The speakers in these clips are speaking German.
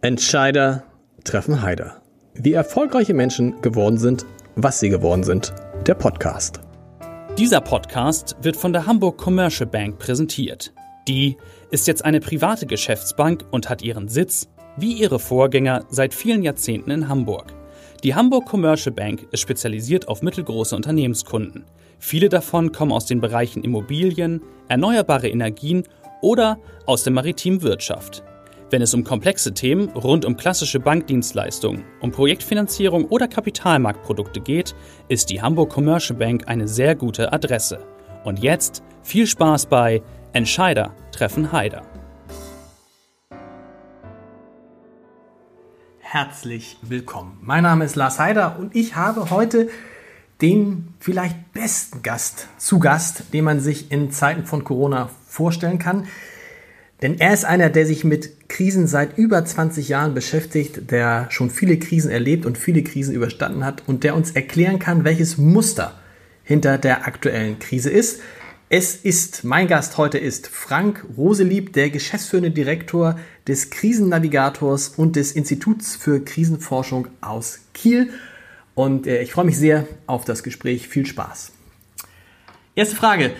Entscheider treffen Heider. Wie erfolgreiche Menschen geworden sind, was sie geworden sind. Der Podcast. Dieser Podcast wird von der Hamburg Commercial Bank präsentiert. Die ist jetzt eine private Geschäftsbank und hat ihren Sitz, wie ihre Vorgänger, seit vielen Jahrzehnten in Hamburg. Die Hamburg Commercial Bank ist spezialisiert auf mittelgroße Unternehmenskunden. Viele davon kommen aus den Bereichen Immobilien, erneuerbare Energien oder aus der maritimen Wirtschaft. Wenn es um komplexe Themen rund um klassische Bankdienstleistungen, um Projektfinanzierung oder Kapitalmarktprodukte geht, ist die Hamburg Commercial Bank eine sehr gute Adresse. Und jetzt viel Spaß bei Entscheider treffen Heider. Herzlich willkommen. Mein Name ist Lars Heider und ich habe heute den vielleicht besten Gast zu Gast, den man sich in Zeiten von Corona vorstellen kann. Denn er ist einer, der sich mit Krisen seit über 20 Jahren beschäftigt, der schon viele Krisen erlebt und viele Krisen überstanden hat und der uns erklären kann, welches Muster hinter der aktuellen Krise ist. Es ist, mein Gast heute ist Frank Roselieb, der geschäftsführende Direktor des Krisennavigators und des Instituts für Krisenforschung aus Kiel. Und äh, ich freue mich sehr auf das Gespräch. Viel Spaß. Erste Frage.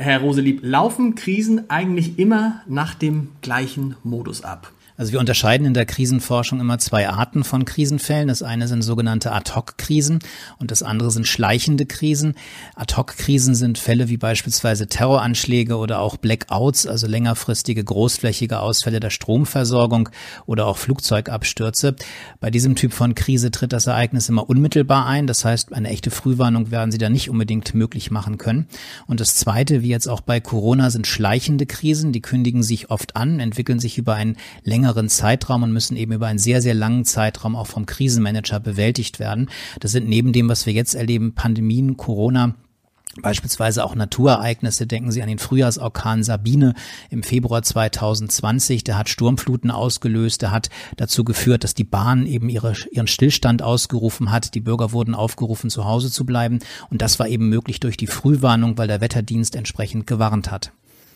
Herr Roselieb, laufen Krisen eigentlich immer nach dem gleichen Modus ab? Also wir unterscheiden in der Krisenforschung immer zwei Arten von Krisenfällen. Das eine sind sogenannte Ad-Hoc-Krisen und das andere sind schleichende Krisen. Ad-Hoc-Krisen sind Fälle wie beispielsweise Terroranschläge oder auch Blackouts, also längerfristige großflächige Ausfälle der Stromversorgung oder auch Flugzeugabstürze. Bei diesem Typ von Krise tritt das Ereignis immer unmittelbar ein. Das heißt, eine echte Frühwarnung werden sie da nicht unbedingt möglich machen können. Und das zweite, wie jetzt auch bei Corona, sind schleichende Krisen. Die kündigen sich oft an, entwickeln sich über einen längeren längeren Zeitraum und müssen eben über einen sehr, sehr langen Zeitraum auch vom Krisenmanager bewältigt werden. Das sind neben dem, was wir jetzt erleben, Pandemien, Corona, Beispielsweise auch Naturereignisse. Denken Sie an den Frühjahrsorkan Sabine im Februar 2020. Der hat Sturmfluten ausgelöst. Der hat dazu geführt, dass die Bahn eben ihre, ihren Stillstand ausgerufen hat. Die Bürger wurden aufgerufen, zu Hause zu bleiben. Und das war eben möglich durch die Frühwarnung, weil der Wetterdienst entsprechend gewarnt hat.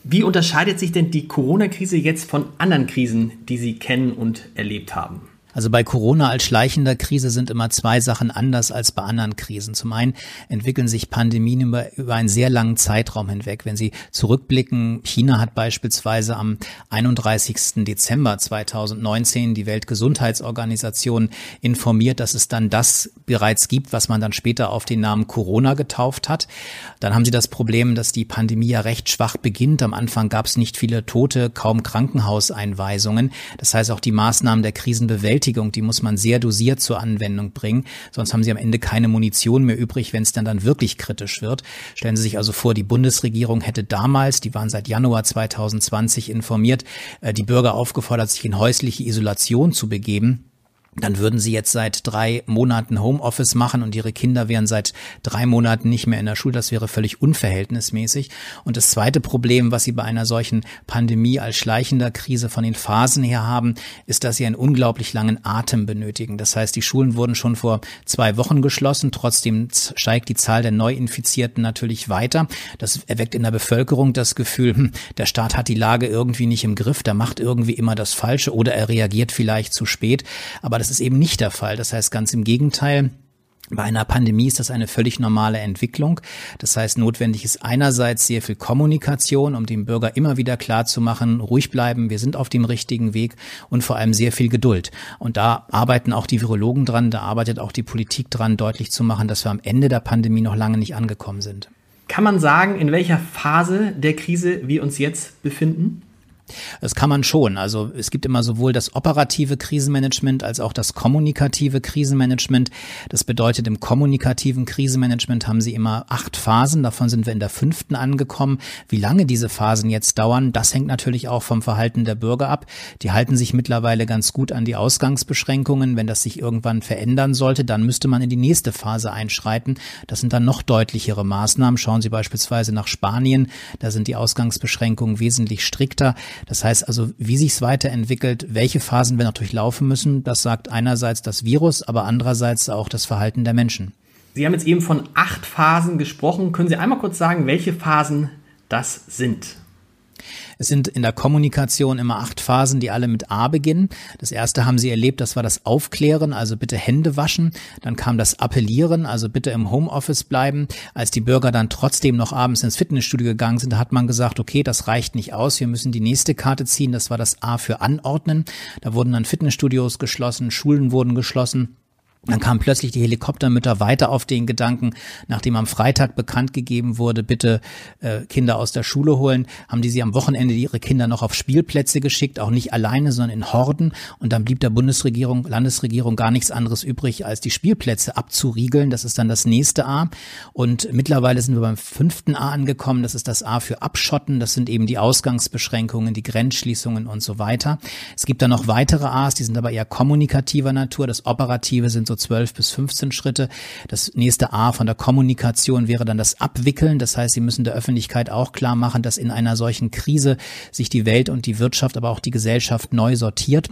Wie unterscheidet sich denn die Corona-Krise jetzt von anderen Krisen, die Sie kennen und erlebt haben? Also bei Corona als schleichender Krise sind immer zwei Sachen anders als bei anderen Krisen. Zum einen entwickeln sich Pandemien über, über einen sehr langen Zeitraum hinweg. Wenn Sie zurückblicken, China hat beispielsweise am 31. Dezember 2019 die Weltgesundheitsorganisation informiert, dass es dann das bereits gibt, was man dann später auf den Namen Corona getauft hat. Dann haben Sie das Problem, dass die Pandemie ja recht schwach beginnt. Am Anfang gab es nicht viele Tote, kaum Krankenhauseinweisungen. Das heißt, auch die Maßnahmen der Krisenbewältigung Bewältigung, die muss man sehr dosiert zur Anwendung bringen, sonst haben sie am Ende keine Munition mehr übrig, wenn es dann dann wirklich kritisch wird. Stellen Sie sich also vor, die Bundesregierung hätte damals, die waren seit Januar 2020 informiert, äh, die Bürger aufgefordert, sich in häusliche Isolation zu begeben dann würden sie jetzt seit drei Monaten Homeoffice machen und ihre Kinder wären seit drei Monaten nicht mehr in der Schule. Das wäre völlig unverhältnismäßig. Und das zweite Problem, was sie bei einer solchen Pandemie als schleichender Krise von den Phasen her haben, ist, dass sie einen unglaublich langen Atem benötigen. Das heißt, die Schulen wurden schon vor zwei Wochen geschlossen. Trotzdem steigt die Zahl der Neuinfizierten natürlich weiter. Das erweckt in der Bevölkerung das Gefühl, hm, der Staat hat die Lage irgendwie nicht im Griff, der macht irgendwie immer das Falsche oder er reagiert vielleicht zu spät. Aber das ist eben nicht der Fall. Das heißt ganz im Gegenteil. Bei einer Pandemie ist das eine völlig normale Entwicklung. Das heißt, notwendig ist einerseits sehr viel Kommunikation, um dem Bürger immer wieder klar zu machen, ruhig bleiben, wir sind auf dem richtigen Weg und vor allem sehr viel Geduld. Und da arbeiten auch die Virologen dran, da arbeitet auch die Politik dran, deutlich zu machen, dass wir am Ende der Pandemie noch lange nicht angekommen sind. Kann man sagen, in welcher Phase der Krise wir uns jetzt befinden? Das kann man schon. Also es gibt immer sowohl das operative Krisenmanagement als auch das kommunikative Krisenmanagement. Das bedeutet, im kommunikativen Krisenmanagement haben Sie immer acht Phasen. Davon sind wir in der fünften angekommen. Wie lange diese Phasen jetzt dauern, das hängt natürlich auch vom Verhalten der Bürger ab. Die halten sich mittlerweile ganz gut an die Ausgangsbeschränkungen. Wenn das sich irgendwann verändern sollte, dann müsste man in die nächste Phase einschreiten. Das sind dann noch deutlichere Maßnahmen. Schauen Sie beispielsweise nach Spanien. Da sind die Ausgangsbeschränkungen wesentlich strikter. Das heißt also, wie sich es weiterentwickelt, welche Phasen wir noch durchlaufen müssen, das sagt einerseits das Virus, aber andererseits auch das Verhalten der Menschen. Sie haben jetzt eben von acht Phasen gesprochen. Können Sie einmal kurz sagen, welche Phasen das sind? Es sind in der Kommunikation immer acht Phasen, die alle mit A beginnen. Das erste haben Sie erlebt, das war das Aufklären, also bitte Hände waschen. Dann kam das Appellieren, also bitte im Homeoffice bleiben. Als die Bürger dann trotzdem noch abends ins Fitnessstudio gegangen sind, hat man gesagt, okay, das reicht nicht aus, wir müssen die nächste Karte ziehen. Das war das A für Anordnen. Da wurden dann Fitnessstudios geschlossen, Schulen wurden geschlossen. Dann kamen plötzlich die Helikoptermütter weiter auf den Gedanken, nachdem am Freitag bekannt gegeben wurde, bitte äh, Kinder aus der Schule holen, haben die sie am Wochenende ihre Kinder noch auf Spielplätze geschickt, auch nicht alleine, sondern in Horden. Und dann blieb der Bundesregierung, Landesregierung gar nichts anderes übrig, als die Spielplätze abzuriegeln. Das ist dann das nächste A. Und mittlerweile sind wir beim fünften A angekommen. Das ist das A für Abschotten. Das sind eben die Ausgangsbeschränkungen, die Grenzschließungen und so weiter. Es gibt dann noch weitere A's, die sind aber eher kommunikativer Natur. Das Operative sind so so 12 bis 15 Schritte. Das nächste A von der Kommunikation wäre dann das Abwickeln. Das heißt, Sie müssen der Öffentlichkeit auch klar machen, dass in einer solchen Krise sich die Welt und die Wirtschaft, aber auch die Gesellschaft neu sortiert.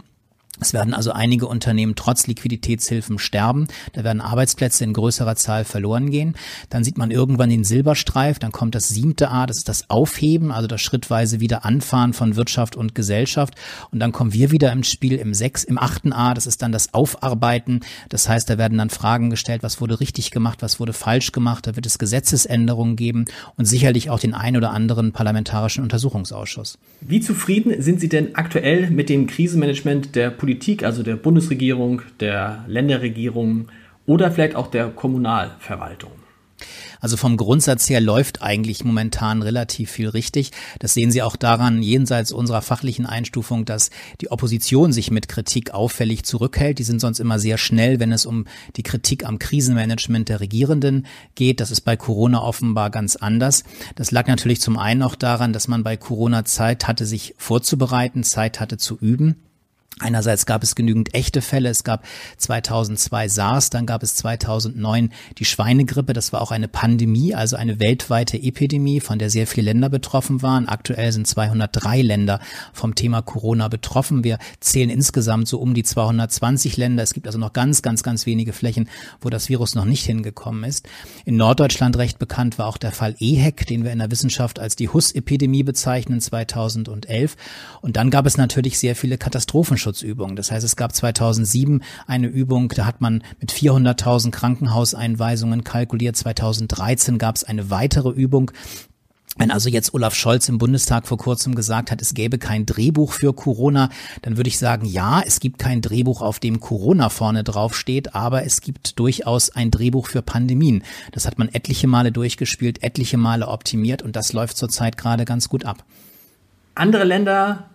Es werden also einige Unternehmen trotz Liquiditätshilfen sterben. Da werden Arbeitsplätze in größerer Zahl verloren gehen. Dann sieht man irgendwann den Silberstreif. Dann kommt das siebte A, das ist das Aufheben, also das schrittweise wieder Anfahren von Wirtschaft und Gesellschaft. Und dann kommen wir wieder im Spiel im sechs, im achten A, das ist dann das Aufarbeiten. Das heißt, da werden dann Fragen gestellt, was wurde richtig gemacht, was wurde falsch gemacht. Da wird es Gesetzesänderungen geben und sicherlich auch den ein oder anderen parlamentarischen Untersuchungsausschuss. Wie zufrieden sind Sie denn aktuell mit dem Krisenmanagement der Politik? Also der Bundesregierung, der Länderregierung oder vielleicht auch der Kommunalverwaltung? Also vom Grundsatz her läuft eigentlich momentan relativ viel richtig. Das sehen Sie auch daran, jenseits unserer fachlichen Einstufung, dass die Opposition sich mit Kritik auffällig zurückhält. Die sind sonst immer sehr schnell, wenn es um die Kritik am Krisenmanagement der Regierenden geht. Das ist bei Corona offenbar ganz anders. Das lag natürlich zum einen auch daran, dass man bei Corona Zeit hatte, sich vorzubereiten, Zeit hatte zu üben. Einerseits gab es genügend echte Fälle. Es gab 2002 SARS, dann gab es 2009 die Schweinegrippe. Das war auch eine Pandemie, also eine weltweite Epidemie, von der sehr viele Länder betroffen waren. Aktuell sind 203 Länder vom Thema Corona betroffen. Wir zählen insgesamt so um die 220 Länder. Es gibt also noch ganz, ganz, ganz wenige Flächen, wo das Virus noch nicht hingekommen ist. In Norddeutschland recht bekannt war auch der Fall EHEC, den wir in der Wissenschaft als die Huss-Epidemie bezeichnen, 2011. Und dann gab es natürlich sehr viele Katastrophenschutz Brandschutzübungen. Das heißt, es gab 2007 eine Übung, da hat man mit 400.000 Krankenhauseinweisungen kalkuliert. 2013 gab es eine weitere Übung, wenn also jetzt Olaf Scholz im Bundestag vor kurzem gesagt hat, es gäbe kein Drehbuch für Corona, dann würde ich sagen, ja, es gibt kein Drehbuch, auf dem Corona vorne drauf steht, aber es gibt durchaus ein Drehbuch für Pandemien. Das hat man etliche Male durchgespielt, etliche Male optimiert und das läuft zurzeit gerade ganz gut ab. Andere Länder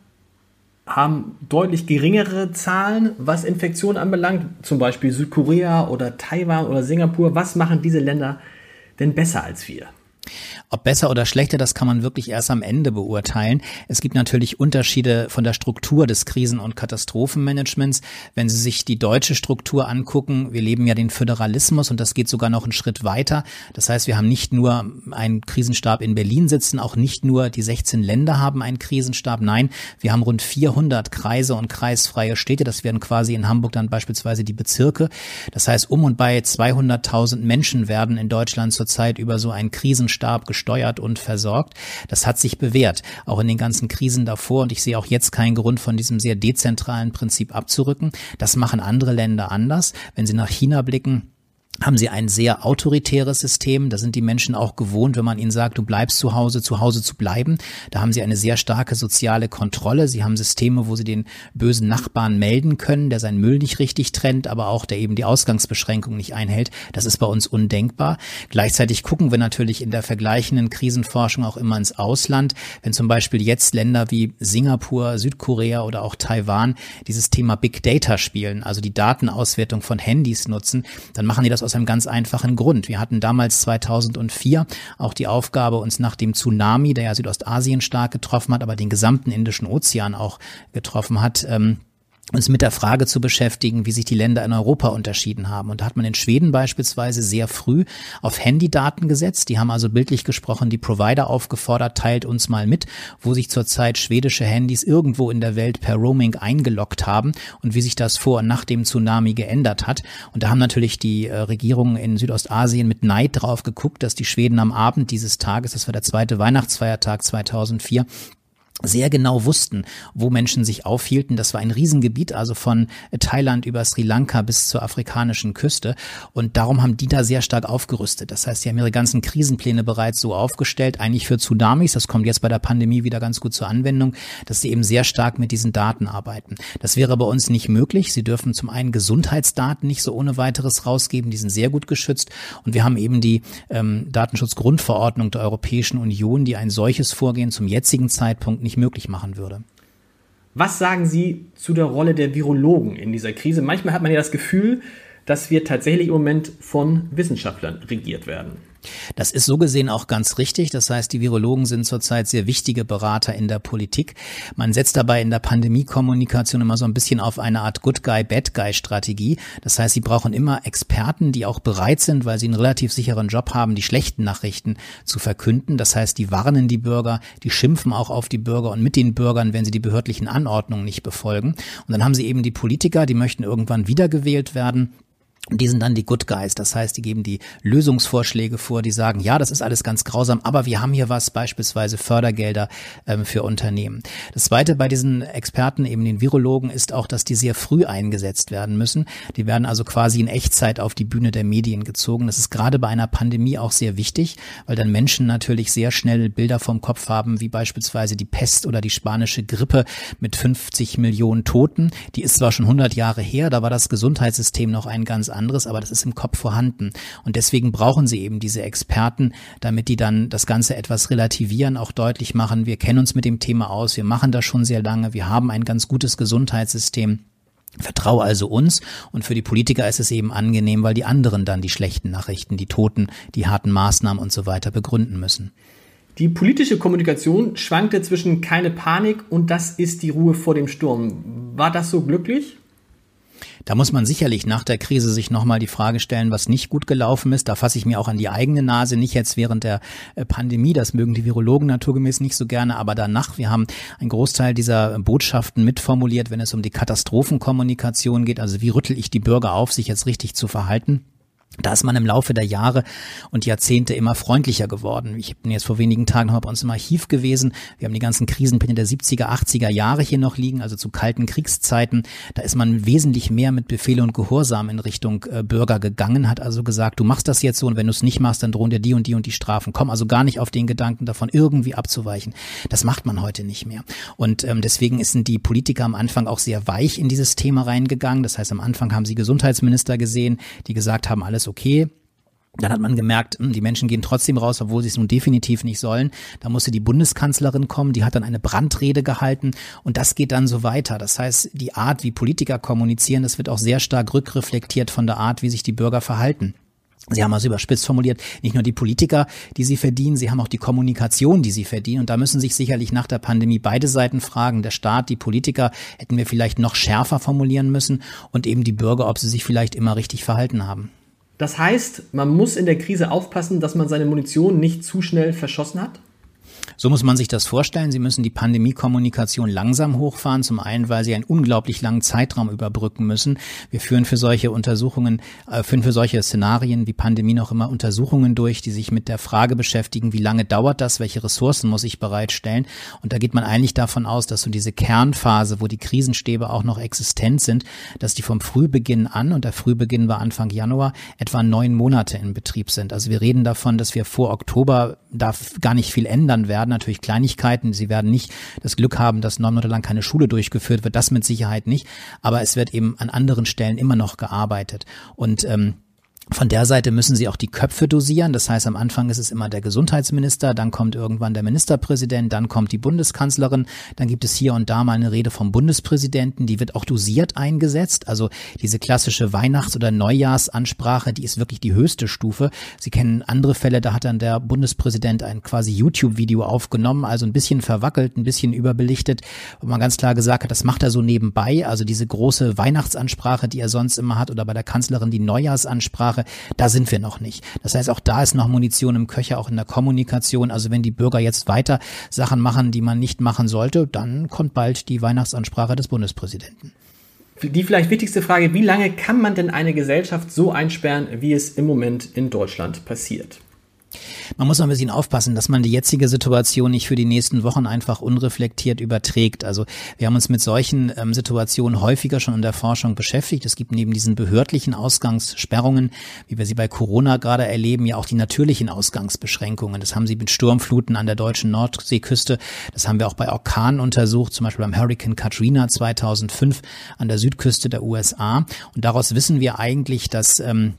haben deutlich geringere Zahlen, was Infektionen anbelangt, zum Beispiel Südkorea oder Taiwan oder Singapur. Was machen diese Länder denn besser als wir? Ob besser oder schlechter, das kann man wirklich erst am Ende beurteilen. Es gibt natürlich Unterschiede von der Struktur des Krisen- und Katastrophenmanagements. Wenn Sie sich die deutsche Struktur angucken, wir leben ja den Föderalismus und das geht sogar noch einen Schritt weiter. Das heißt, wir haben nicht nur einen Krisenstab in Berlin sitzen, auch nicht nur die 16 Länder haben einen Krisenstab. Nein, wir haben rund 400 Kreise und kreisfreie Städte. Das werden quasi in Hamburg dann beispielsweise die Bezirke. Das heißt, um und bei 200.000 Menschen werden in Deutschland zurzeit über so einen Krisenstab gesteuert und versorgt. Das hat sich bewährt, auch in den ganzen Krisen davor. Und ich sehe auch jetzt keinen Grund, von diesem sehr dezentralen Prinzip abzurücken. Das machen andere Länder anders. Wenn Sie nach China blicken, haben sie ein sehr autoritäres System. Da sind die Menschen auch gewohnt, wenn man ihnen sagt, du bleibst zu Hause, zu Hause zu bleiben. Da haben sie eine sehr starke soziale Kontrolle. Sie haben Systeme, wo sie den bösen Nachbarn melden können, der seinen Müll nicht richtig trennt, aber auch der eben die Ausgangsbeschränkung nicht einhält. Das ist bei uns undenkbar. Gleichzeitig gucken wir natürlich in der vergleichenden Krisenforschung auch immer ins Ausland. Wenn zum Beispiel jetzt Länder wie Singapur, Südkorea oder auch Taiwan dieses Thema Big Data spielen, also die Datenauswertung von Handys nutzen, dann machen die das aus einem ganz einfachen Grund. Wir hatten damals 2004 auch die Aufgabe, uns nach dem Tsunami, der ja Südostasien stark getroffen hat, aber den gesamten Indischen Ozean auch getroffen hat, ähm, uns mit der Frage zu beschäftigen, wie sich die Länder in Europa unterschieden haben. Und da hat man in Schweden beispielsweise sehr früh auf Handydaten gesetzt. Die haben also bildlich gesprochen die Provider aufgefordert, teilt uns mal mit, wo sich zurzeit schwedische Handys irgendwo in der Welt per Roaming eingeloggt haben und wie sich das vor und nach dem Tsunami geändert hat. Und da haben natürlich die äh, Regierungen in Südostasien mit Neid drauf geguckt, dass die Schweden am Abend dieses Tages, das war der zweite Weihnachtsfeiertag 2004, sehr genau wussten, wo Menschen sich aufhielten. Das war ein Riesengebiet, also von Thailand über Sri Lanka bis zur afrikanischen Küste. Und darum haben die da sehr stark aufgerüstet. Das heißt, sie haben ihre ganzen Krisenpläne bereits so aufgestellt, eigentlich für Tsunamis. Das kommt jetzt bei der Pandemie wieder ganz gut zur Anwendung, dass sie eben sehr stark mit diesen Daten arbeiten. Das wäre bei uns nicht möglich. Sie dürfen zum einen Gesundheitsdaten nicht so ohne weiteres rausgeben. Die sind sehr gut geschützt. Und wir haben eben die ähm, Datenschutzgrundverordnung der Europäischen Union, die ein solches Vorgehen zum jetzigen Zeitpunkt nicht möglich machen würde. Was sagen Sie zu der Rolle der Virologen in dieser Krise? Manchmal hat man ja das Gefühl, dass wir tatsächlich im Moment von Wissenschaftlern regiert werden. Das ist so gesehen auch ganz richtig. Das heißt, die Virologen sind zurzeit sehr wichtige Berater in der Politik. Man setzt dabei in der Pandemiekommunikation immer so ein bisschen auf eine Art Good Guy, Bad Guy Strategie. Das heißt, sie brauchen immer Experten, die auch bereit sind, weil sie einen relativ sicheren Job haben, die schlechten Nachrichten zu verkünden. Das heißt, die warnen die Bürger, die schimpfen auch auf die Bürger und mit den Bürgern, wenn sie die behördlichen Anordnungen nicht befolgen. Und dann haben sie eben die Politiker, die möchten irgendwann wiedergewählt werden die sind dann die Good Guys, das heißt, die geben die Lösungsvorschläge vor, die sagen, ja, das ist alles ganz grausam, aber wir haben hier was, beispielsweise Fördergelder ähm, für Unternehmen. Das Zweite bei diesen Experten, eben den Virologen, ist auch, dass die sehr früh eingesetzt werden müssen. Die werden also quasi in Echtzeit auf die Bühne der Medien gezogen. Das ist gerade bei einer Pandemie auch sehr wichtig, weil dann Menschen natürlich sehr schnell Bilder vom Kopf haben, wie beispielsweise die Pest oder die spanische Grippe mit 50 Millionen Toten. Die ist zwar schon 100 Jahre her, da war das Gesundheitssystem noch ein ganz anderes, aber das ist im Kopf vorhanden. Und deswegen brauchen sie eben diese Experten, damit die dann das Ganze etwas relativieren, auch deutlich machen, wir kennen uns mit dem Thema aus, wir machen das schon sehr lange, wir haben ein ganz gutes Gesundheitssystem. Vertraue also uns und für die Politiker ist es eben angenehm, weil die anderen dann die schlechten Nachrichten, die Toten, die harten Maßnahmen und so weiter begründen müssen. Die politische Kommunikation schwankte zwischen keine Panik und das ist die Ruhe vor dem Sturm. War das so glücklich? Da muss man sicherlich nach der Krise sich nochmal die Frage stellen, was nicht gut gelaufen ist. Da fasse ich mir auch an die eigene Nase, nicht jetzt während der äh, Pandemie, das mögen die Virologen naturgemäß nicht so gerne, aber danach. Wir haben einen Großteil dieser Botschaften mitformuliert, wenn es um die Katastrophenkommunikation geht. Also wie rüttel ich die Bürger auf, sich jetzt richtig zu verhalten. Da ist man im Laufe der Jahre und Jahrzehnte immer freundlicher geworden. Ich bin jetzt vor wenigen Tagen noch bei uns im Archiv gewesen. Wir haben die ganzen Krisenpläne der 70er, 80er Jahre hier noch liegen, also zu kalten Kriegszeiten. Da ist man wesentlich mehr mit Befehle und Gehorsam in Richtung äh, Bürger gegangen, hat also gesagt, du machst das jetzt so und wenn du es nicht machst, dann drohen dir die und die und die Strafen. Komm also gar nicht auf den Gedanken davon, irgendwie abzuweichen. Das macht man heute nicht mehr. Und ähm, deswegen sind die Politiker am Anfang auch sehr weich in dieses Thema reingegangen. Das heißt, am Anfang haben sie Gesundheitsminister gesehen, die gesagt haben, alles okay. Dann hat man gemerkt, hm, die Menschen gehen trotzdem raus, obwohl sie es nun definitiv nicht sollen. Da musste die Bundeskanzlerin kommen, die hat dann eine Brandrede gehalten und das geht dann so weiter. Das heißt, die Art, wie Politiker kommunizieren, das wird auch sehr stark rückreflektiert von der Art, wie sich die Bürger verhalten. Sie haben also überspitzt formuliert, nicht nur die Politiker, die sie verdienen, sie haben auch die Kommunikation, die sie verdienen. Und da müssen sich sicherlich nach der Pandemie beide Seiten fragen. Der Staat, die Politiker hätten wir vielleicht noch schärfer formulieren müssen und eben die Bürger, ob sie sich vielleicht immer richtig verhalten haben. Das heißt, man muss in der Krise aufpassen, dass man seine Munition nicht zu schnell verschossen hat? So muss man sich das vorstellen. Sie müssen die Pandemiekommunikation langsam hochfahren. Zum einen, weil sie einen unglaublich langen Zeitraum überbrücken müssen. Wir führen für solche Untersuchungen, äh, führen für solche Szenarien wie Pandemie noch immer Untersuchungen durch, die sich mit der Frage beschäftigen, wie lange dauert das, welche Ressourcen muss ich bereitstellen. Und da geht man eigentlich davon aus, dass so diese Kernphase, wo die Krisenstäbe auch noch existent sind, dass die vom Frühbeginn an, und der Frühbeginn war Anfang Januar, etwa neun Monate in Betrieb sind. Also wir reden davon, dass wir vor Oktober da gar nicht viel ändern werden werden natürlich Kleinigkeiten. Sie werden nicht das Glück haben, dass neun Monate lang keine Schule durchgeführt wird. Das mit Sicherheit nicht. Aber es wird eben an anderen Stellen immer noch gearbeitet. Und ähm, von der Seite müssen sie auch die Köpfe dosieren. Das heißt, am Anfang ist es immer der Gesundheitsminister, dann kommt irgendwann der Ministerpräsident, dann kommt die Bundeskanzlerin, dann gibt es hier und da mal eine Rede vom Bundespräsidenten, die wird auch dosiert eingesetzt. Also diese klassische Weihnachts- oder Neujahrsansprache, die ist wirklich die höchste Stufe. Sie kennen andere Fälle, da hat dann der Bundespräsident ein quasi YouTube-Video aufgenommen, also ein bisschen verwackelt, ein bisschen überbelichtet, wo man ganz klar gesagt hat, das macht er so nebenbei. Also diese große Weihnachtsansprache, die er sonst immer hat, oder bei der Kanzlerin die Neujahrsansprache, Sprache, da sind wir noch nicht. Das heißt, auch da ist noch Munition im Köcher, auch in der Kommunikation. Also wenn die Bürger jetzt weiter Sachen machen, die man nicht machen sollte, dann kommt bald die Weihnachtsansprache des Bundespräsidenten. Die vielleicht wichtigste Frage, wie lange kann man denn eine Gesellschaft so einsperren, wie es im Moment in Deutschland passiert? Man muss ein bisschen aufpassen, dass man die jetzige Situation nicht für die nächsten Wochen einfach unreflektiert überträgt. Also wir haben uns mit solchen ähm, Situationen häufiger schon in der Forschung beschäftigt. Es gibt neben diesen behördlichen Ausgangssperrungen, wie wir sie bei Corona gerade erleben, ja auch die natürlichen Ausgangsbeschränkungen. Das haben sie mit Sturmfluten an der deutschen Nordseeküste. Das haben wir auch bei Orkanen untersucht, zum Beispiel beim Hurricane Katrina 2005 an der Südküste der USA. Und daraus wissen wir eigentlich, dass ähm,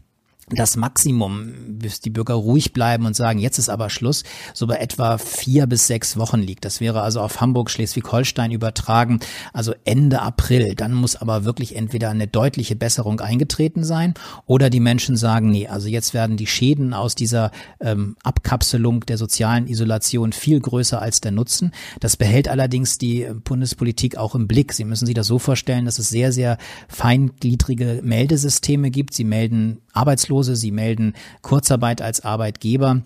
das Maximum, bis die Bürger ruhig bleiben und sagen, jetzt ist aber Schluss, so bei etwa vier bis sechs Wochen liegt. Das wäre also auf Hamburg, Schleswig-Holstein übertragen, also Ende April. Dann muss aber wirklich entweder eine deutliche Besserung eingetreten sein oder die Menschen sagen, nee, also jetzt werden die Schäden aus dieser ähm, Abkapselung der sozialen Isolation viel größer als der Nutzen. Das behält allerdings die Bundespolitik auch im Blick. Sie müssen sich das so vorstellen, dass es sehr, sehr feingliedrige Meldesysteme gibt. Sie melden Arbeitslose, sie melden Kurzarbeit als Arbeitgeber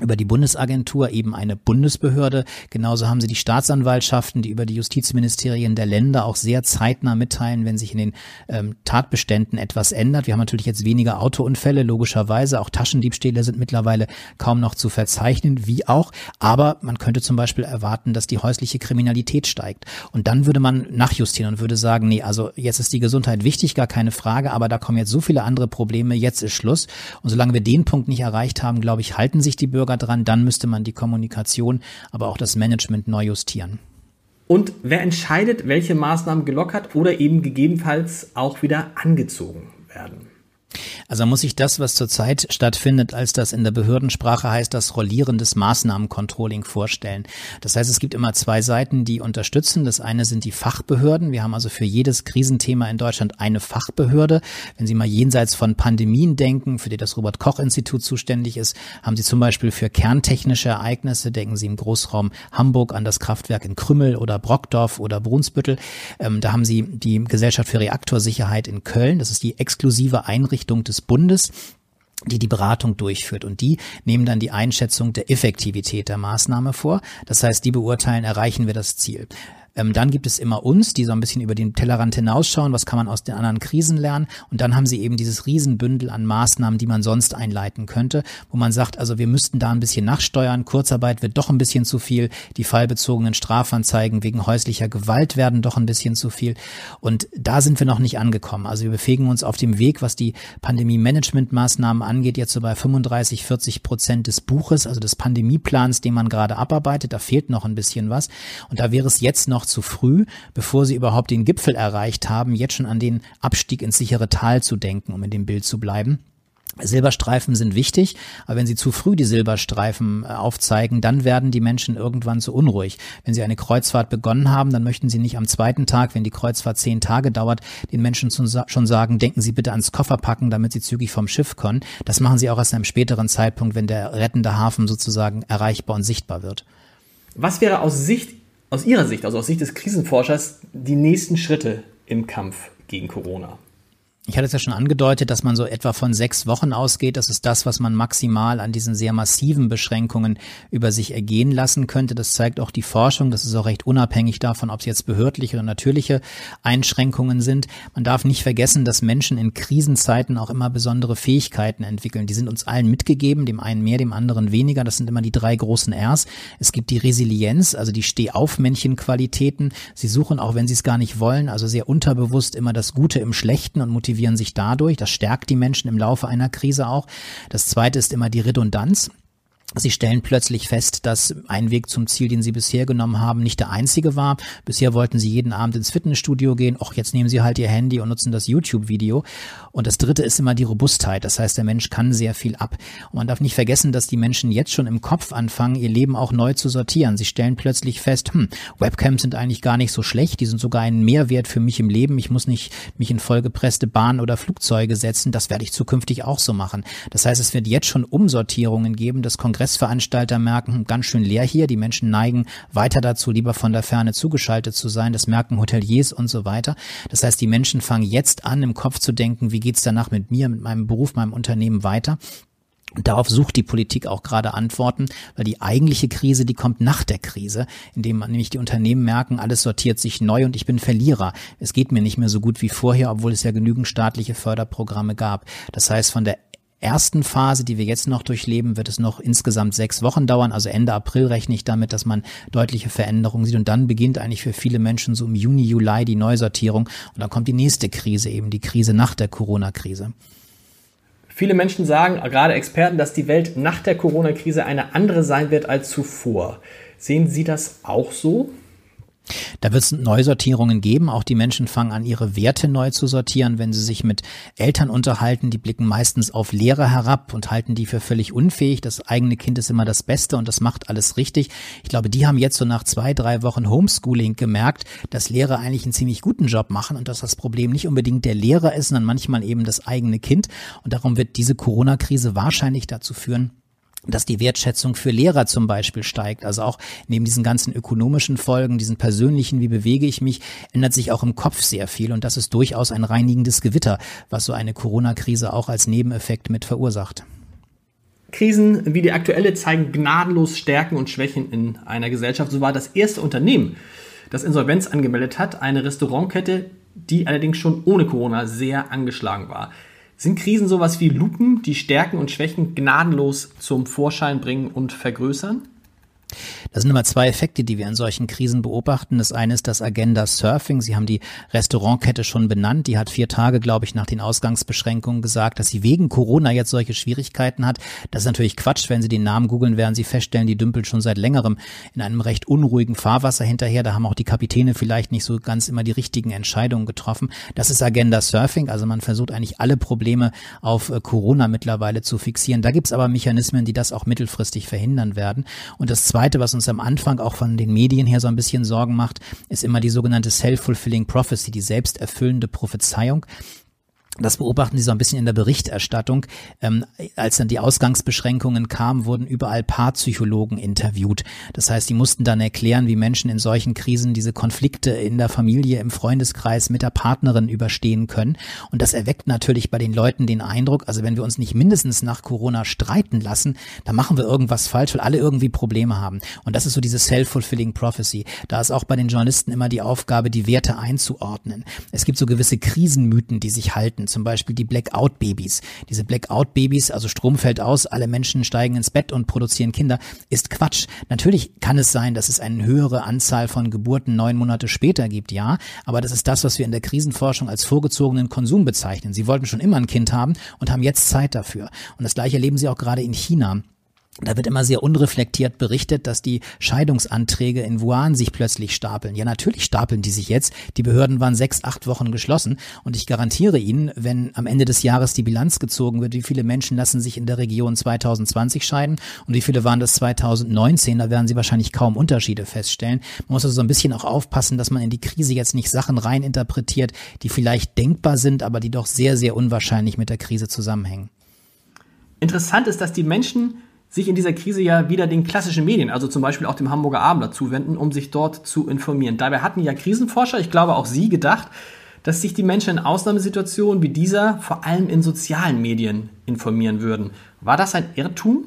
über die Bundesagentur eben eine Bundesbehörde. Genauso haben sie die Staatsanwaltschaften, die über die Justizministerien der Länder auch sehr zeitnah mitteilen, wenn sich in den ähm, Tatbeständen etwas ändert. Wir haben natürlich jetzt weniger Autounfälle, logischerweise. Auch Taschendiebstähle sind mittlerweile kaum noch zu verzeichnen, wie auch. Aber man könnte zum Beispiel erwarten, dass die häusliche Kriminalität steigt. Und dann würde man nachjustieren und würde sagen, nee, also jetzt ist die Gesundheit wichtig, gar keine Frage, aber da kommen jetzt so viele andere Probleme, jetzt ist Schluss. Und solange wir den Punkt nicht erreicht haben, glaube ich, halten sich die Bürger Bürger dran, dann müsste man die Kommunikation, aber auch das Management neu justieren. Und wer entscheidet, welche Maßnahmen gelockert oder eben gegebenenfalls auch wieder angezogen werden? Also muss ich das, was zurzeit stattfindet, als das in der Behördensprache heißt, das Rollieren des Maßnahmencontrolling vorstellen. Das heißt, es gibt immer zwei Seiten, die unterstützen. Das eine sind die Fachbehörden. Wir haben also für jedes Krisenthema in Deutschland eine Fachbehörde. Wenn Sie mal jenseits von Pandemien denken, für die das Robert Koch Institut zuständig ist, haben Sie zum Beispiel für kerntechnische Ereignisse, denken Sie im Großraum Hamburg an das Kraftwerk in Krümmel oder Brockdorf oder Brunsbüttel. Ähm, da haben Sie die Gesellschaft für Reaktorsicherheit in Köln. Das ist die exklusive Einrichtung des Bundes die die Beratung durchführt. Und die nehmen dann die Einschätzung der Effektivität der Maßnahme vor. Das heißt, die beurteilen, erreichen wir das Ziel. Ähm, dann gibt es immer uns, die so ein bisschen über den Tellerrand hinausschauen, was kann man aus den anderen Krisen lernen. Und dann haben sie eben dieses Riesenbündel an Maßnahmen, die man sonst einleiten könnte, wo man sagt, also wir müssten da ein bisschen nachsteuern, Kurzarbeit wird doch ein bisschen zu viel, die fallbezogenen Strafanzeigen wegen häuslicher Gewalt werden doch ein bisschen zu viel. Und da sind wir noch nicht angekommen. Also wir bewegen uns auf dem Weg, was die Pandemie-Management-Maßnahmen angeht, jetzt so bei 35, 40 Prozent des Buches, also des Pandemieplans, den man gerade abarbeitet. Da fehlt noch ein bisschen was. Und da wäre es jetzt noch noch zu früh, bevor sie überhaupt den Gipfel erreicht haben, jetzt schon an den Abstieg ins sichere Tal zu denken, um in dem Bild zu bleiben. Silberstreifen sind wichtig, aber wenn Sie zu früh die Silberstreifen äh, aufzeigen, dann werden die Menschen irgendwann zu unruhig. Wenn Sie eine Kreuzfahrt begonnen haben, dann möchten Sie nicht am zweiten Tag, wenn die Kreuzfahrt zehn Tage dauert, den Menschen schon sagen, denken Sie bitte ans Kofferpacken, damit Sie zügig vom Schiff können. Das machen Sie auch erst einem späteren Zeitpunkt, wenn der rettende Hafen sozusagen erreichbar und sichtbar wird. Was wäre aus Sicht aus Ihrer Sicht, also aus Sicht des Krisenforschers, die nächsten Schritte im Kampf gegen Corona? Ich hatte es ja schon angedeutet, dass man so etwa von sechs Wochen ausgeht. Das ist das, was man maximal an diesen sehr massiven Beschränkungen über sich ergehen lassen könnte. Das zeigt auch die Forschung. Das ist auch recht unabhängig davon, ob es jetzt behördliche oder natürliche Einschränkungen sind. Man darf nicht vergessen, dass Menschen in Krisenzeiten auch immer besondere Fähigkeiten entwickeln. Die sind uns allen mitgegeben, dem einen mehr, dem anderen weniger. Das sind immer die drei großen Rs. Es gibt die Resilienz, also die Stehaufmännchen-Qualitäten. Sie suchen, auch wenn sie es gar nicht wollen, also sehr unterbewusst immer das Gute im Schlechten und motivieren motivieren sich dadurch. Das stärkt die Menschen im Laufe einer Krise auch. Das zweite ist immer die Redundanz. Sie stellen plötzlich fest, dass ein Weg zum Ziel, den Sie bisher genommen haben, nicht der einzige war. Bisher wollten Sie jeden Abend ins Fitnessstudio gehen. Och, jetzt nehmen Sie halt Ihr Handy und nutzen das YouTube-Video. Und das dritte ist immer die Robustheit. Das heißt, der Mensch kann sehr viel ab. Und man darf nicht vergessen, dass die Menschen jetzt schon im Kopf anfangen, ihr Leben auch neu zu sortieren. Sie stellen plötzlich fest, hm, Webcams sind eigentlich gar nicht so schlecht. Die sind sogar ein Mehrwert für mich im Leben. Ich muss nicht mich in vollgepresste Bahn oder Flugzeuge setzen. Das werde ich zukünftig auch so machen. Das heißt, es wird jetzt schon Umsortierungen geben. Das Kongress Kongressveranstalter merken, ganz schön leer hier, die Menschen neigen weiter dazu, lieber von der Ferne zugeschaltet zu sein, das merken Hoteliers und so weiter. Das heißt, die Menschen fangen jetzt an, im Kopf zu denken, wie geht's danach mit mir, mit meinem Beruf, meinem Unternehmen weiter. Und darauf sucht die Politik auch gerade Antworten, weil die eigentliche Krise, die kommt nach der Krise, indem man nämlich die Unternehmen merken, alles sortiert sich neu und ich bin Verlierer. Es geht mir nicht mehr so gut wie vorher, obwohl es ja genügend staatliche Förderprogramme gab. Das heißt, von der ersten Phase, die wir jetzt noch durchleben, wird es noch insgesamt sechs Wochen dauern. Also Ende April rechne ich damit, dass man deutliche Veränderungen sieht. Und dann beginnt eigentlich für viele Menschen so im Juni, Juli die Neusortierung. Und dann kommt die nächste Krise, eben die Krise nach der Corona-Krise. Viele Menschen sagen, gerade Experten, dass die Welt nach der Corona-Krise eine andere sein wird als zuvor. Sehen Sie das auch so? Da wird es Neusortierungen geben. Auch die Menschen fangen an, ihre Werte neu zu sortieren. Wenn sie sich mit Eltern unterhalten, die blicken meistens auf Lehrer herab und halten die für völlig unfähig. Das eigene Kind ist immer das Beste und das macht alles richtig. Ich glaube, die haben jetzt so nach zwei, drei Wochen Homeschooling gemerkt, dass Lehrer eigentlich einen ziemlich guten Job machen und dass das Problem nicht unbedingt der Lehrer ist, sondern manchmal eben das eigene Kind. Und darum wird diese Corona-Krise wahrscheinlich dazu führen, dass die Wertschätzung für Lehrer zum Beispiel steigt. Also auch neben diesen ganzen ökonomischen Folgen, diesen persönlichen, wie bewege ich mich, ändert sich auch im Kopf sehr viel. Und das ist durchaus ein reinigendes Gewitter, was so eine Corona-Krise auch als Nebeneffekt mit verursacht. Krisen wie die aktuelle zeigen gnadenlos Stärken und Schwächen in einer Gesellschaft. So war das erste Unternehmen, das Insolvenz angemeldet hat, eine Restaurantkette, die allerdings schon ohne Corona sehr angeschlagen war. Sind Krisen sowas wie Lupen, die Stärken und Schwächen gnadenlos zum Vorschein bringen und vergrößern? Das sind immer zwei Effekte, die wir in solchen Krisen beobachten. Das eine ist das Agenda Surfing. Sie haben die Restaurantkette schon benannt. Die hat vier Tage, glaube ich, nach den Ausgangsbeschränkungen gesagt, dass sie wegen Corona jetzt solche Schwierigkeiten hat. Das ist natürlich Quatsch. Wenn Sie den Namen googeln, werden Sie feststellen, die dümpelt schon seit längerem in einem recht unruhigen Fahrwasser hinterher. Da haben auch die Kapitäne vielleicht nicht so ganz immer die richtigen Entscheidungen getroffen. Das ist Agenda Surfing. Also man versucht eigentlich alle Probleme auf äh, Corona mittlerweile zu fixieren. Da gibt es aber Mechanismen, die das auch mittelfristig verhindern werden. Und das Zweite, was uns uns am Anfang auch von den Medien her so ein bisschen Sorgen macht, ist immer die sogenannte Self-Fulfilling Prophecy, die selbsterfüllende Prophezeiung das beobachten Sie so ein bisschen in der Berichterstattung. Ähm, als dann die Ausgangsbeschränkungen kamen, wurden überall Paarpsychologen interviewt. Das heißt, die mussten dann erklären, wie Menschen in solchen Krisen diese Konflikte in der Familie, im Freundeskreis mit der Partnerin überstehen können. Und das erweckt natürlich bei den Leuten den Eindruck, also wenn wir uns nicht mindestens nach Corona streiten lassen, dann machen wir irgendwas falsch, weil alle irgendwie Probleme haben. Und das ist so diese self-fulfilling prophecy. Da ist auch bei den Journalisten immer die Aufgabe, die Werte einzuordnen. Es gibt so gewisse Krisenmythen, die sich halten. Geschichten, zum Beispiel die Blackout-Babys. Diese Blackout-Babys, also Strom fällt aus, alle Menschen steigen ins Bett und produzieren Kinder, ist Quatsch. Natürlich kann es sein, dass es eine höhere Anzahl von Geburten neun Monate später gibt, ja, aber das ist das, was wir in der Krisenforschung als vorgezogenen Konsum bezeichnen. Sie wollten schon immer ein Kind haben und haben jetzt Zeit dafür. Und das gleiche erleben sie auch gerade in China. Da wird immer sehr unreflektiert berichtet, dass die Scheidungsanträge in Wuhan sich plötzlich stapeln. Ja, natürlich stapeln die sich jetzt. Die Behörden waren sechs, acht Wochen geschlossen. Und ich garantiere Ihnen, wenn am Ende des Jahres die Bilanz gezogen wird, wie viele Menschen lassen sich in der Region 2020 scheiden und wie viele waren das 2019, da werden Sie wahrscheinlich kaum Unterschiede feststellen. Man muss also so ein bisschen auch aufpassen, dass man in die Krise jetzt nicht Sachen reininterpretiert, die vielleicht denkbar sind, aber die doch sehr, sehr unwahrscheinlich mit der Krise zusammenhängen. Interessant ist, dass die Menschen sich in dieser Krise ja wieder den klassischen Medien, also zum Beispiel auch dem Hamburger Abendblatt zuwenden, um sich dort zu informieren. Dabei hatten ja Krisenforscher, ich glaube auch Sie, gedacht, dass sich die Menschen in Ausnahmesituationen wie dieser vor allem in sozialen Medien informieren würden. War das ein Irrtum?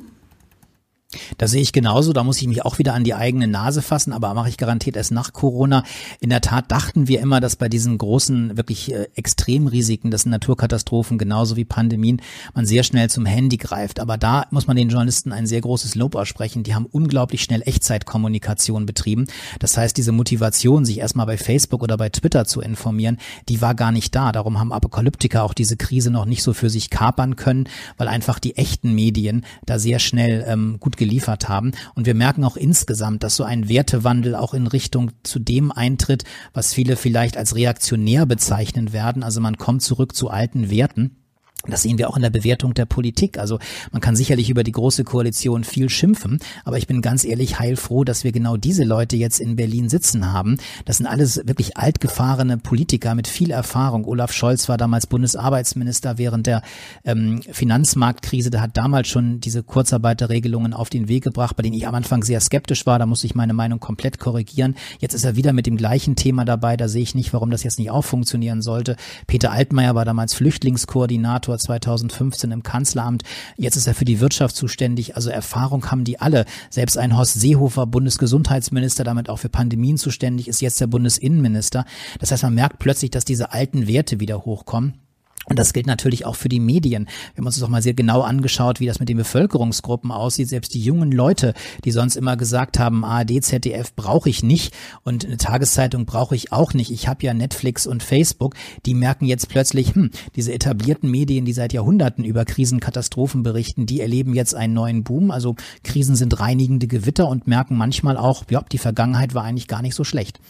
Da sehe ich genauso, da muss ich mich auch wieder an die eigene Nase fassen, aber mache ich garantiert erst nach Corona. In der Tat dachten wir immer, dass bei diesen großen, wirklich äh, Extremrisiken, das sind Naturkatastrophen genauso wie Pandemien, man sehr schnell zum Handy greift. Aber da muss man den Journalisten ein sehr großes Lob aussprechen. Die haben unglaublich schnell Echtzeitkommunikation betrieben. Das heißt, diese Motivation, sich erstmal bei Facebook oder bei Twitter zu informieren, die war gar nicht da. Darum haben Apokalyptiker auch diese Krise noch nicht so für sich kapern können, weil einfach die echten Medien da sehr schnell ähm, gut geliefert haben. Und wir merken auch insgesamt, dass so ein Wertewandel auch in Richtung zu dem eintritt, was viele vielleicht als reaktionär bezeichnen werden. Also man kommt zurück zu alten Werten. Das sehen wir auch in der Bewertung der Politik. Also man kann sicherlich über die große Koalition viel schimpfen, aber ich bin ganz ehrlich heilfroh, dass wir genau diese Leute jetzt in Berlin sitzen haben. Das sind alles wirklich altgefahrene Politiker mit viel Erfahrung. Olaf Scholz war damals Bundesarbeitsminister während der ähm, Finanzmarktkrise. Der hat damals schon diese Kurzarbeiterregelungen auf den Weg gebracht, bei denen ich am Anfang sehr skeptisch war. Da musste ich meine Meinung komplett korrigieren. Jetzt ist er wieder mit dem gleichen Thema dabei. Da sehe ich nicht, warum das jetzt nicht auch funktionieren sollte. Peter Altmaier war damals Flüchtlingskoordinator 2015 im Kanzleramt. Jetzt ist er für die Wirtschaft zuständig. Also Erfahrung haben die alle. Selbst ein Horst Seehofer, Bundesgesundheitsminister, damit auch für Pandemien zuständig, ist jetzt der Bundesinnenminister. Das heißt, man merkt plötzlich, dass diese alten Werte wieder hochkommen. Und das gilt natürlich auch für die Medien. Wir haben uns auch mal sehr genau angeschaut, wie das mit den Bevölkerungsgruppen aussieht. Selbst die jungen Leute, die sonst immer gesagt haben, ARD, ZDF brauche ich nicht und eine Tageszeitung brauche ich auch nicht. Ich habe ja Netflix und Facebook. Die merken jetzt plötzlich, hm, diese etablierten Medien, die seit Jahrhunderten über Krisenkatastrophen berichten, die erleben jetzt einen neuen Boom. Also Krisen sind reinigende Gewitter und merken manchmal auch, ja, die Vergangenheit war eigentlich gar nicht so schlecht.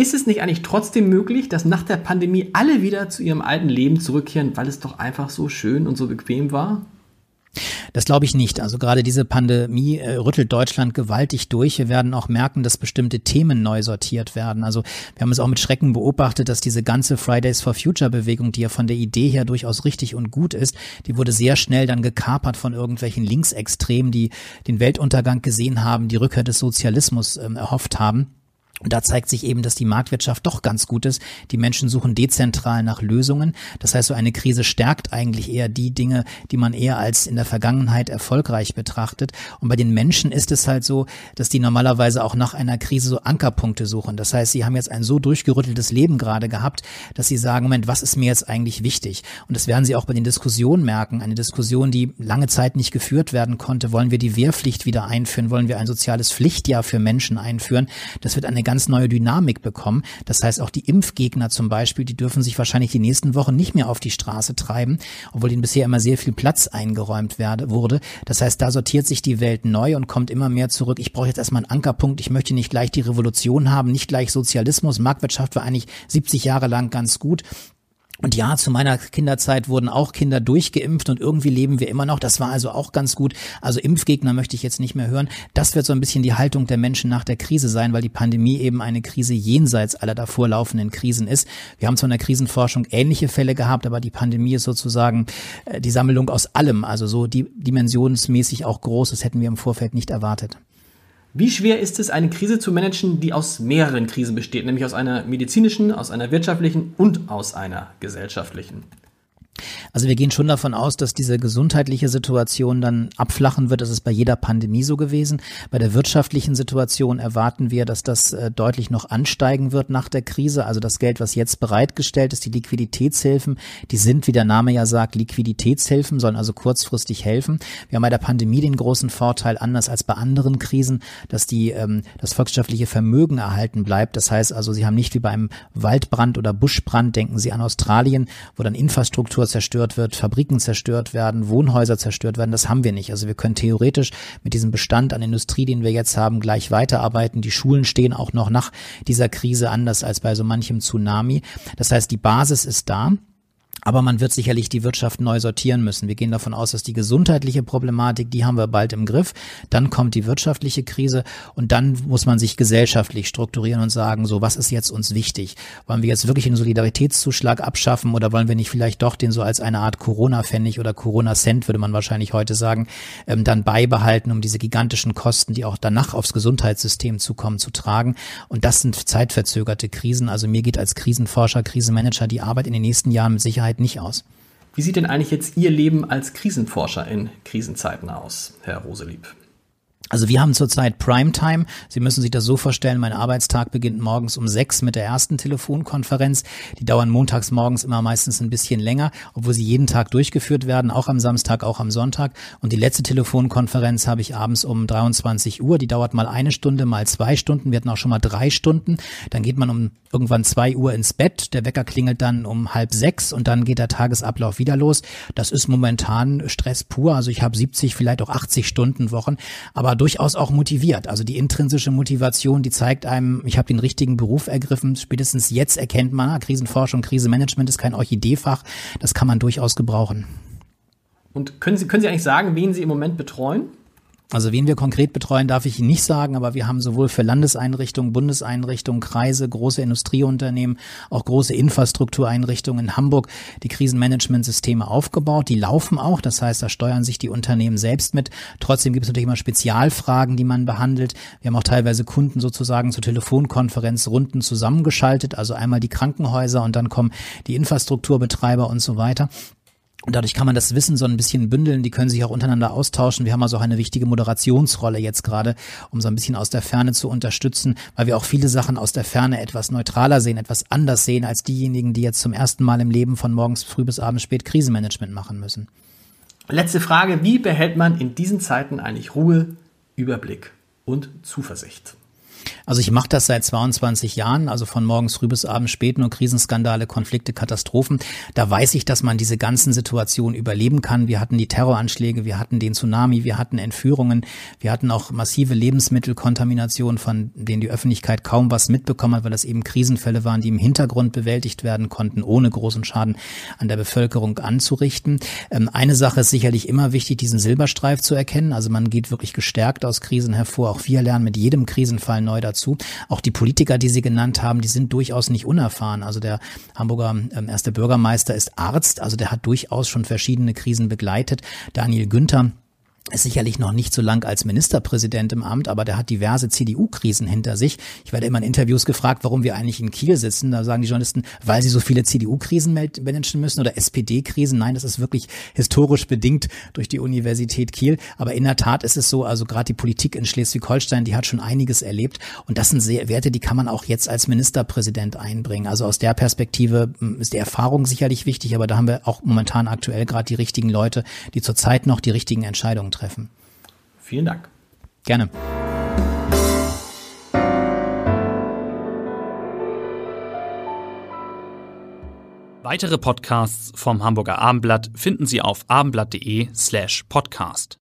Ist es nicht eigentlich trotzdem möglich, dass nach der Pandemie alle wieder zu ihrem alten Leben zurückkehren, weil es doch einfach so schön und so bequem war? Das glaube ich nicht. Also gerade diese Pandemie äh, rüttelt Deutschland gewaltig durch. Wir werden auch merken, dass bestimmte Themen neu sortiert werden. Also wir haben es auch mit Schrecken beobachtet, dass diese ganze Fridays for Future Bewegung, die ja von der Idee her durchaus richtig und gut ist, die wurde sehr schnell dann gekapert von irgendwelchen Linksextremen, die den Weltuntergang gesehen haben, die Rückkehr des Sozialismus ähm, erhofft haben. Und da zeigt sich eben, dass die Marktwirtschaft doch ganz gut ist. Die Menschen suchen dezentral nach Lösungen. Das heißt, so eine Krise stärkt eigentlich eher die Dinge, die man eher als in der Vergangenheit erfolgreich betrachtet. Und bei den Menschen ist es halt so, dass die normalerweise auch nach einer Krise so Ankerpunkte suchen. Das heißt, sie haben jetzt ein so durchgerütteltes Leben gerade gehabt, dass sie sagen, Moment, was ist mir jetzt eigentlich wichtig? Und das werden sie auch bei den Diskussionen merken. Eine Diskussion, die lange Zeit nicht geführt werden konnte. Wollen wir die Wehrpflicht wieder einführen? Wollen wir ein soziales Pflichtjahr für Menschen einführen? Das wird eine ganz neue Dynamik bekommen. Das heißt, auch die Impfgegner zum Beispiel, die dürfen sich wahrscheinlich die nächsten Wochen nicht mehr auf die Straße treiben, obwohl ihnen bisher immer sehr viel Platz eingeräumt werde, wurde. Das heißt, da sortiert sich die Welt neu und kommt immer mehr zurück. Ich brauche jetzt erstmal einen Ankerpunkt. Ich möchte nicht gleich die Revolution haben, nicht gleich Sozialismus. Marktwirtschaft war eigentlich 70 Jahre lang ganz gut. Und ja, zu meiner Kinderzeit wurden auch Kinder durchgeimpft und irgendwie leben wir immer noch. Das war also auch ganz gut. Also Impfgegner möchte ich jetzt nicht mehr hören. Das wird so ein bisschen die Haltung der Menschen nach der Krise sein, weil die Pandemie eben eine Krise jenseits aller davor laufenden Krisen ist. Wir haben zwar in der Krisenforschung ähnliche Fälle gehabt, aber die Pandemie ist sozusagen äh, die Sammlung aus allem. Also so dimensionsmäßig auch groß. Das hätten wir im Vorfeld nicht erwartet. Wie schwer ist es, eine Krise zu managen, die aus mehreren Krisen besteht, nämlich aus einer medizinischen, aus einer wirtschaftlichen und aus einer gesellschaftlichen? Also wir gehen schon davon aus, dass diese gesundheitliche Situation dann abflachen wird. Das ist bei jeder Pandemie so gewesen. Bei der wirtschaftlichen Situation erwarten wir, dass das äh, deutlich noch ansteigen wird nach der Krise. Also das Geld, was jetzt bereitgestellt ist, die Liquiditätshilfen, die sind, wie der Name ja sagt, Liquiditätshilfen, sollen also kurzfristig helfen. Wir haben bei der Pandemie den großen Vorteil, anders als bei anderen Krisen, dass die, ähm, das volkswirtschaftliche Vermögen erhalten bleibt. Das heißt also, Sie haben nicht wie beim Waldbrand oder Buschbrand, denken Sie an Australien, wo dann Infrastruktur zerstört wird, Fabriken zerstört werden, Wohnhäuser zerstört werden. Das haben wir nicht. Also wir können theoretisch mit diesem Bestand an Industrie, den wir jetzt haben, gleich weiterarbeiten. Die Schulen stehen auch noch nach dieser Krise anders als bei so manchem Tsunami. Das heißt, die Basis ist da. Aber man wird sicherlich die Wirtschaft neu sortieren müssen. Wir gehen davon aus, dass die gesundheitliche Problematik, die haben wir bald im Griff. Dann kommt die wirtschaftliche Krise und dann muss man sich gesellschaftlich strukturieren und sagen, so, was ist jetzt uns wichtig? Wollen wir jetzt wirklich den Solidaritätszuschlag abschaffen oder wollen wir nicht vielleicht doch den so als eine Art Corona-Pfennig oder Corona-Cent, würde man wahrscheinlich heute sagen, ähm, dann beibehalten, um diese gigantischen Kosten, die auch danach aufs Gesundheitssystem zukommen, zu tragen? Und das sind zeitverzögerte Krisen. Also mir geht als Krisenforscher, Krisenmanager die Arbeit in den nächsten Jahren mit Sicherheit Sicherheit nicht aus. Wie sieht denn eigentlich jetzt Ihr Leben als Krisenforscher in Krisenzeiten aus, Herr Roselieb? Also wir haben zurzeit Primetime. Sie müssen sich das so vorstellen, mein Arbeitstag beginnt morgens um sechs mit der ersten Telefonkonferenz. Die dauern montags morgens immer meistens ein bisschen länger, obwohl sie jeden Tag durchgeführt werden, auch am Samstag, auch am Sonntag. Und die letzte Telefonkonferenz habe ich abends um 23 Uhr. Die dauert mal eine Stunde, mal zwei Stunden. Wir hatten auch schon mal drei Stunden. Dann geht man um irgendwann zwei Uhr ins Bett. Der Wecker klingelt dann um halb sechs und dann geht der Tagesablauf wieder los. Das ist momentan Stress pur. Also ich habe 70, vielleicht auch 80 Stunden Wochen. Aber durchaus auch motiviert. Also die intrinsische Motivation, die zeigt einem, ich habe den richtigen Beruf ergriffen. Spätestens jetzt erkennt man, ah, Krisenforschung, Krisenmanagement ist kein Orchideefach. Das kann man durchaus gebrauchen. Und können Sie, können Sie eigentlich sagen, wen Sie im Moment betreuen? Also wen wir konkret betreuen, darf ich Ihnen nicht sagen, aber wir haben sowohl für Landeseinrichtungen, Bundeseinrichtungen, Kreise, große Industrieunternehmen, auch große Infrastruktureinrichtungen in Hamburg die Krisenmanagementsysteme aufgebaut. Die laufen auch, das heißt, da steuern sich die Unternehmen selbst mit. Trotzdem gibt es natürlich immer Spezialfragen, die man behandelt. Wir haben auch teilweise Kunden sozusagen zu Telefonkonferenzrunden zusammengeschaltet, also einmal die Krankenhäuser und dann kommen die Infrastrukturbetreiber und so weiter. Und dadurch kann man das Wissen so ein bisschen bündeln, die können sich auch untereinander austauschen. Wir haben also auch eine wichtige Moderationsrolle jetzt gerade, um so ein bisschen aus der Ferne zu unterstützen, weil wir auch viele Sachen aus der Ferne etwas neutraler sehen, etwas anders sehen als diejenigen, die jetzt zum ersten Mal im Leben von morgens früh bis abends spät Krisenmanagement machen müssen. Letzte Frage, wie behält man in diesen Zeiten eigentlich Ruhe, Überblick und Zuversicht? Also ich mache das seit 22 Jahren, also von morgens früh bis abends spät, nur Krisenskandale, Konflikte, Katastrophen. Da weiß ich, dass man diese ganzen Situationen überleben kann. Wir hatten die Terroranschläge, wir hatten den Tsunami, wir hatten Entführungen, wir hatten auch massive Lebensmittelkontaminationen, von denen die Öffentlichkeit kaum was mitbekommen hat, weil das eben Krisenfälle waren, die im Hintergrund bewältigt werden konnten, ohne großen Schaden an der Bevölkerung anzurichten. Ähm, eine Sache ist sicherlich immer wichtig, diesen Silberstreif zu erkennen. Also man geht wirklich gestärkt aus Krisen hervor. Auch wir lernen mit jedem Krisenfall neu dazu. Auch die Politiker, die Sie genannt haben, die sind durchaus nicht unerfahren. Also der Hamburger ähm, erste Bürgermeister ist Arzt, also der hat durchaus schon verschiedene Krisen begleitet. Daniel Günther ist sicherlich noch nicht so lang als Ministerpräsident im Amt, aber der hat diverse CDU-Krisen hinter sich. Ich werde immer in Interviews gefragt, warum wir eigentlich in Kiel sitzen. Da sagen die Journalisten, weil sie so viele CDU-Krisen managen müssen oder SPD-Krisen. Nein, das ist wirklich historisch bedingt durch die Universität Kiel. Aber in der Tat ist es so, also gerade die Politik in Schleswig-Holstein, die hat schon einiges erlebt. Und das sind Werte, die kann man auch jetzt als Ministerpräsident einbringen. Also aus der Perspektive hm, ist die Erfahrung sicherlich wichtig, aber da haben wir auch momentan aktuell gerade die richtigen Leute, die zurzeit noch die richtigen Entscheidungen treffen treffen. Vielen Dank. Gerne. Weitere Podcasts vom Hamburger Abendblatt finden Sie auf abendblatt.de slash podcast.